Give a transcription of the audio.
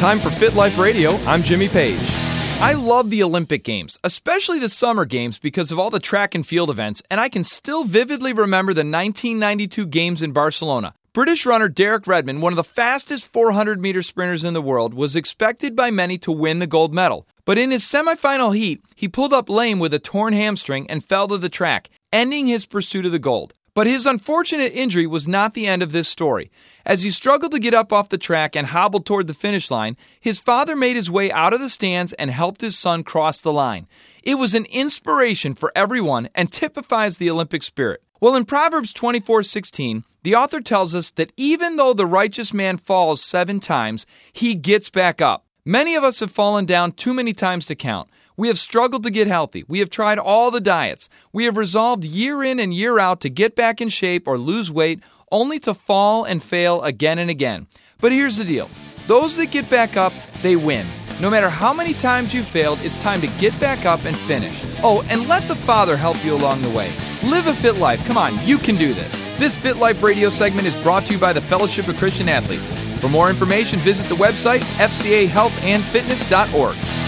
Time for Fit Life Radio. I'm Jimmy Page. I love the Olympic Games, especially the Summer Games because of all the track and field events, and I can still vividly remember the 1992 Games in Barcelona. British runner Derek Redmond, one of the fastest 400 meter sprinters in the world, was expected by many to win the gold medal. But in his semifinal heat, he pulled up lame with a torn hamstring and fell to the track, ending his pursuit of the gold. But his unfortunate injury was not the end of this story. As he struggled to get up off the track and hobbled toward the finish line, his father made his way out of the stands and helped his son cross the line. It was an inspiration for everyone and typifies the Olympic spirit. Well, in Proverbs 24:16, the author tells us that even though the righteous man falls 7 times, he gets back up. Many of us have fallen down too many times to count. We have struggled to get healthy. We have tried all the diets. We have resolved year in and year out to get back in shape or lose weight, only to fall and fail again and again. But here's the deal those that get back up, they win. No matter how many times you failed, it's time to get back up and finish. Oh, and let the Father help you along the way. Live a fit life. Come on, you can do this. This Fit Life radio segment is brought to you by the Fellowship of Christian Athletes. For more information, visit the website fcahealthandfitness.org.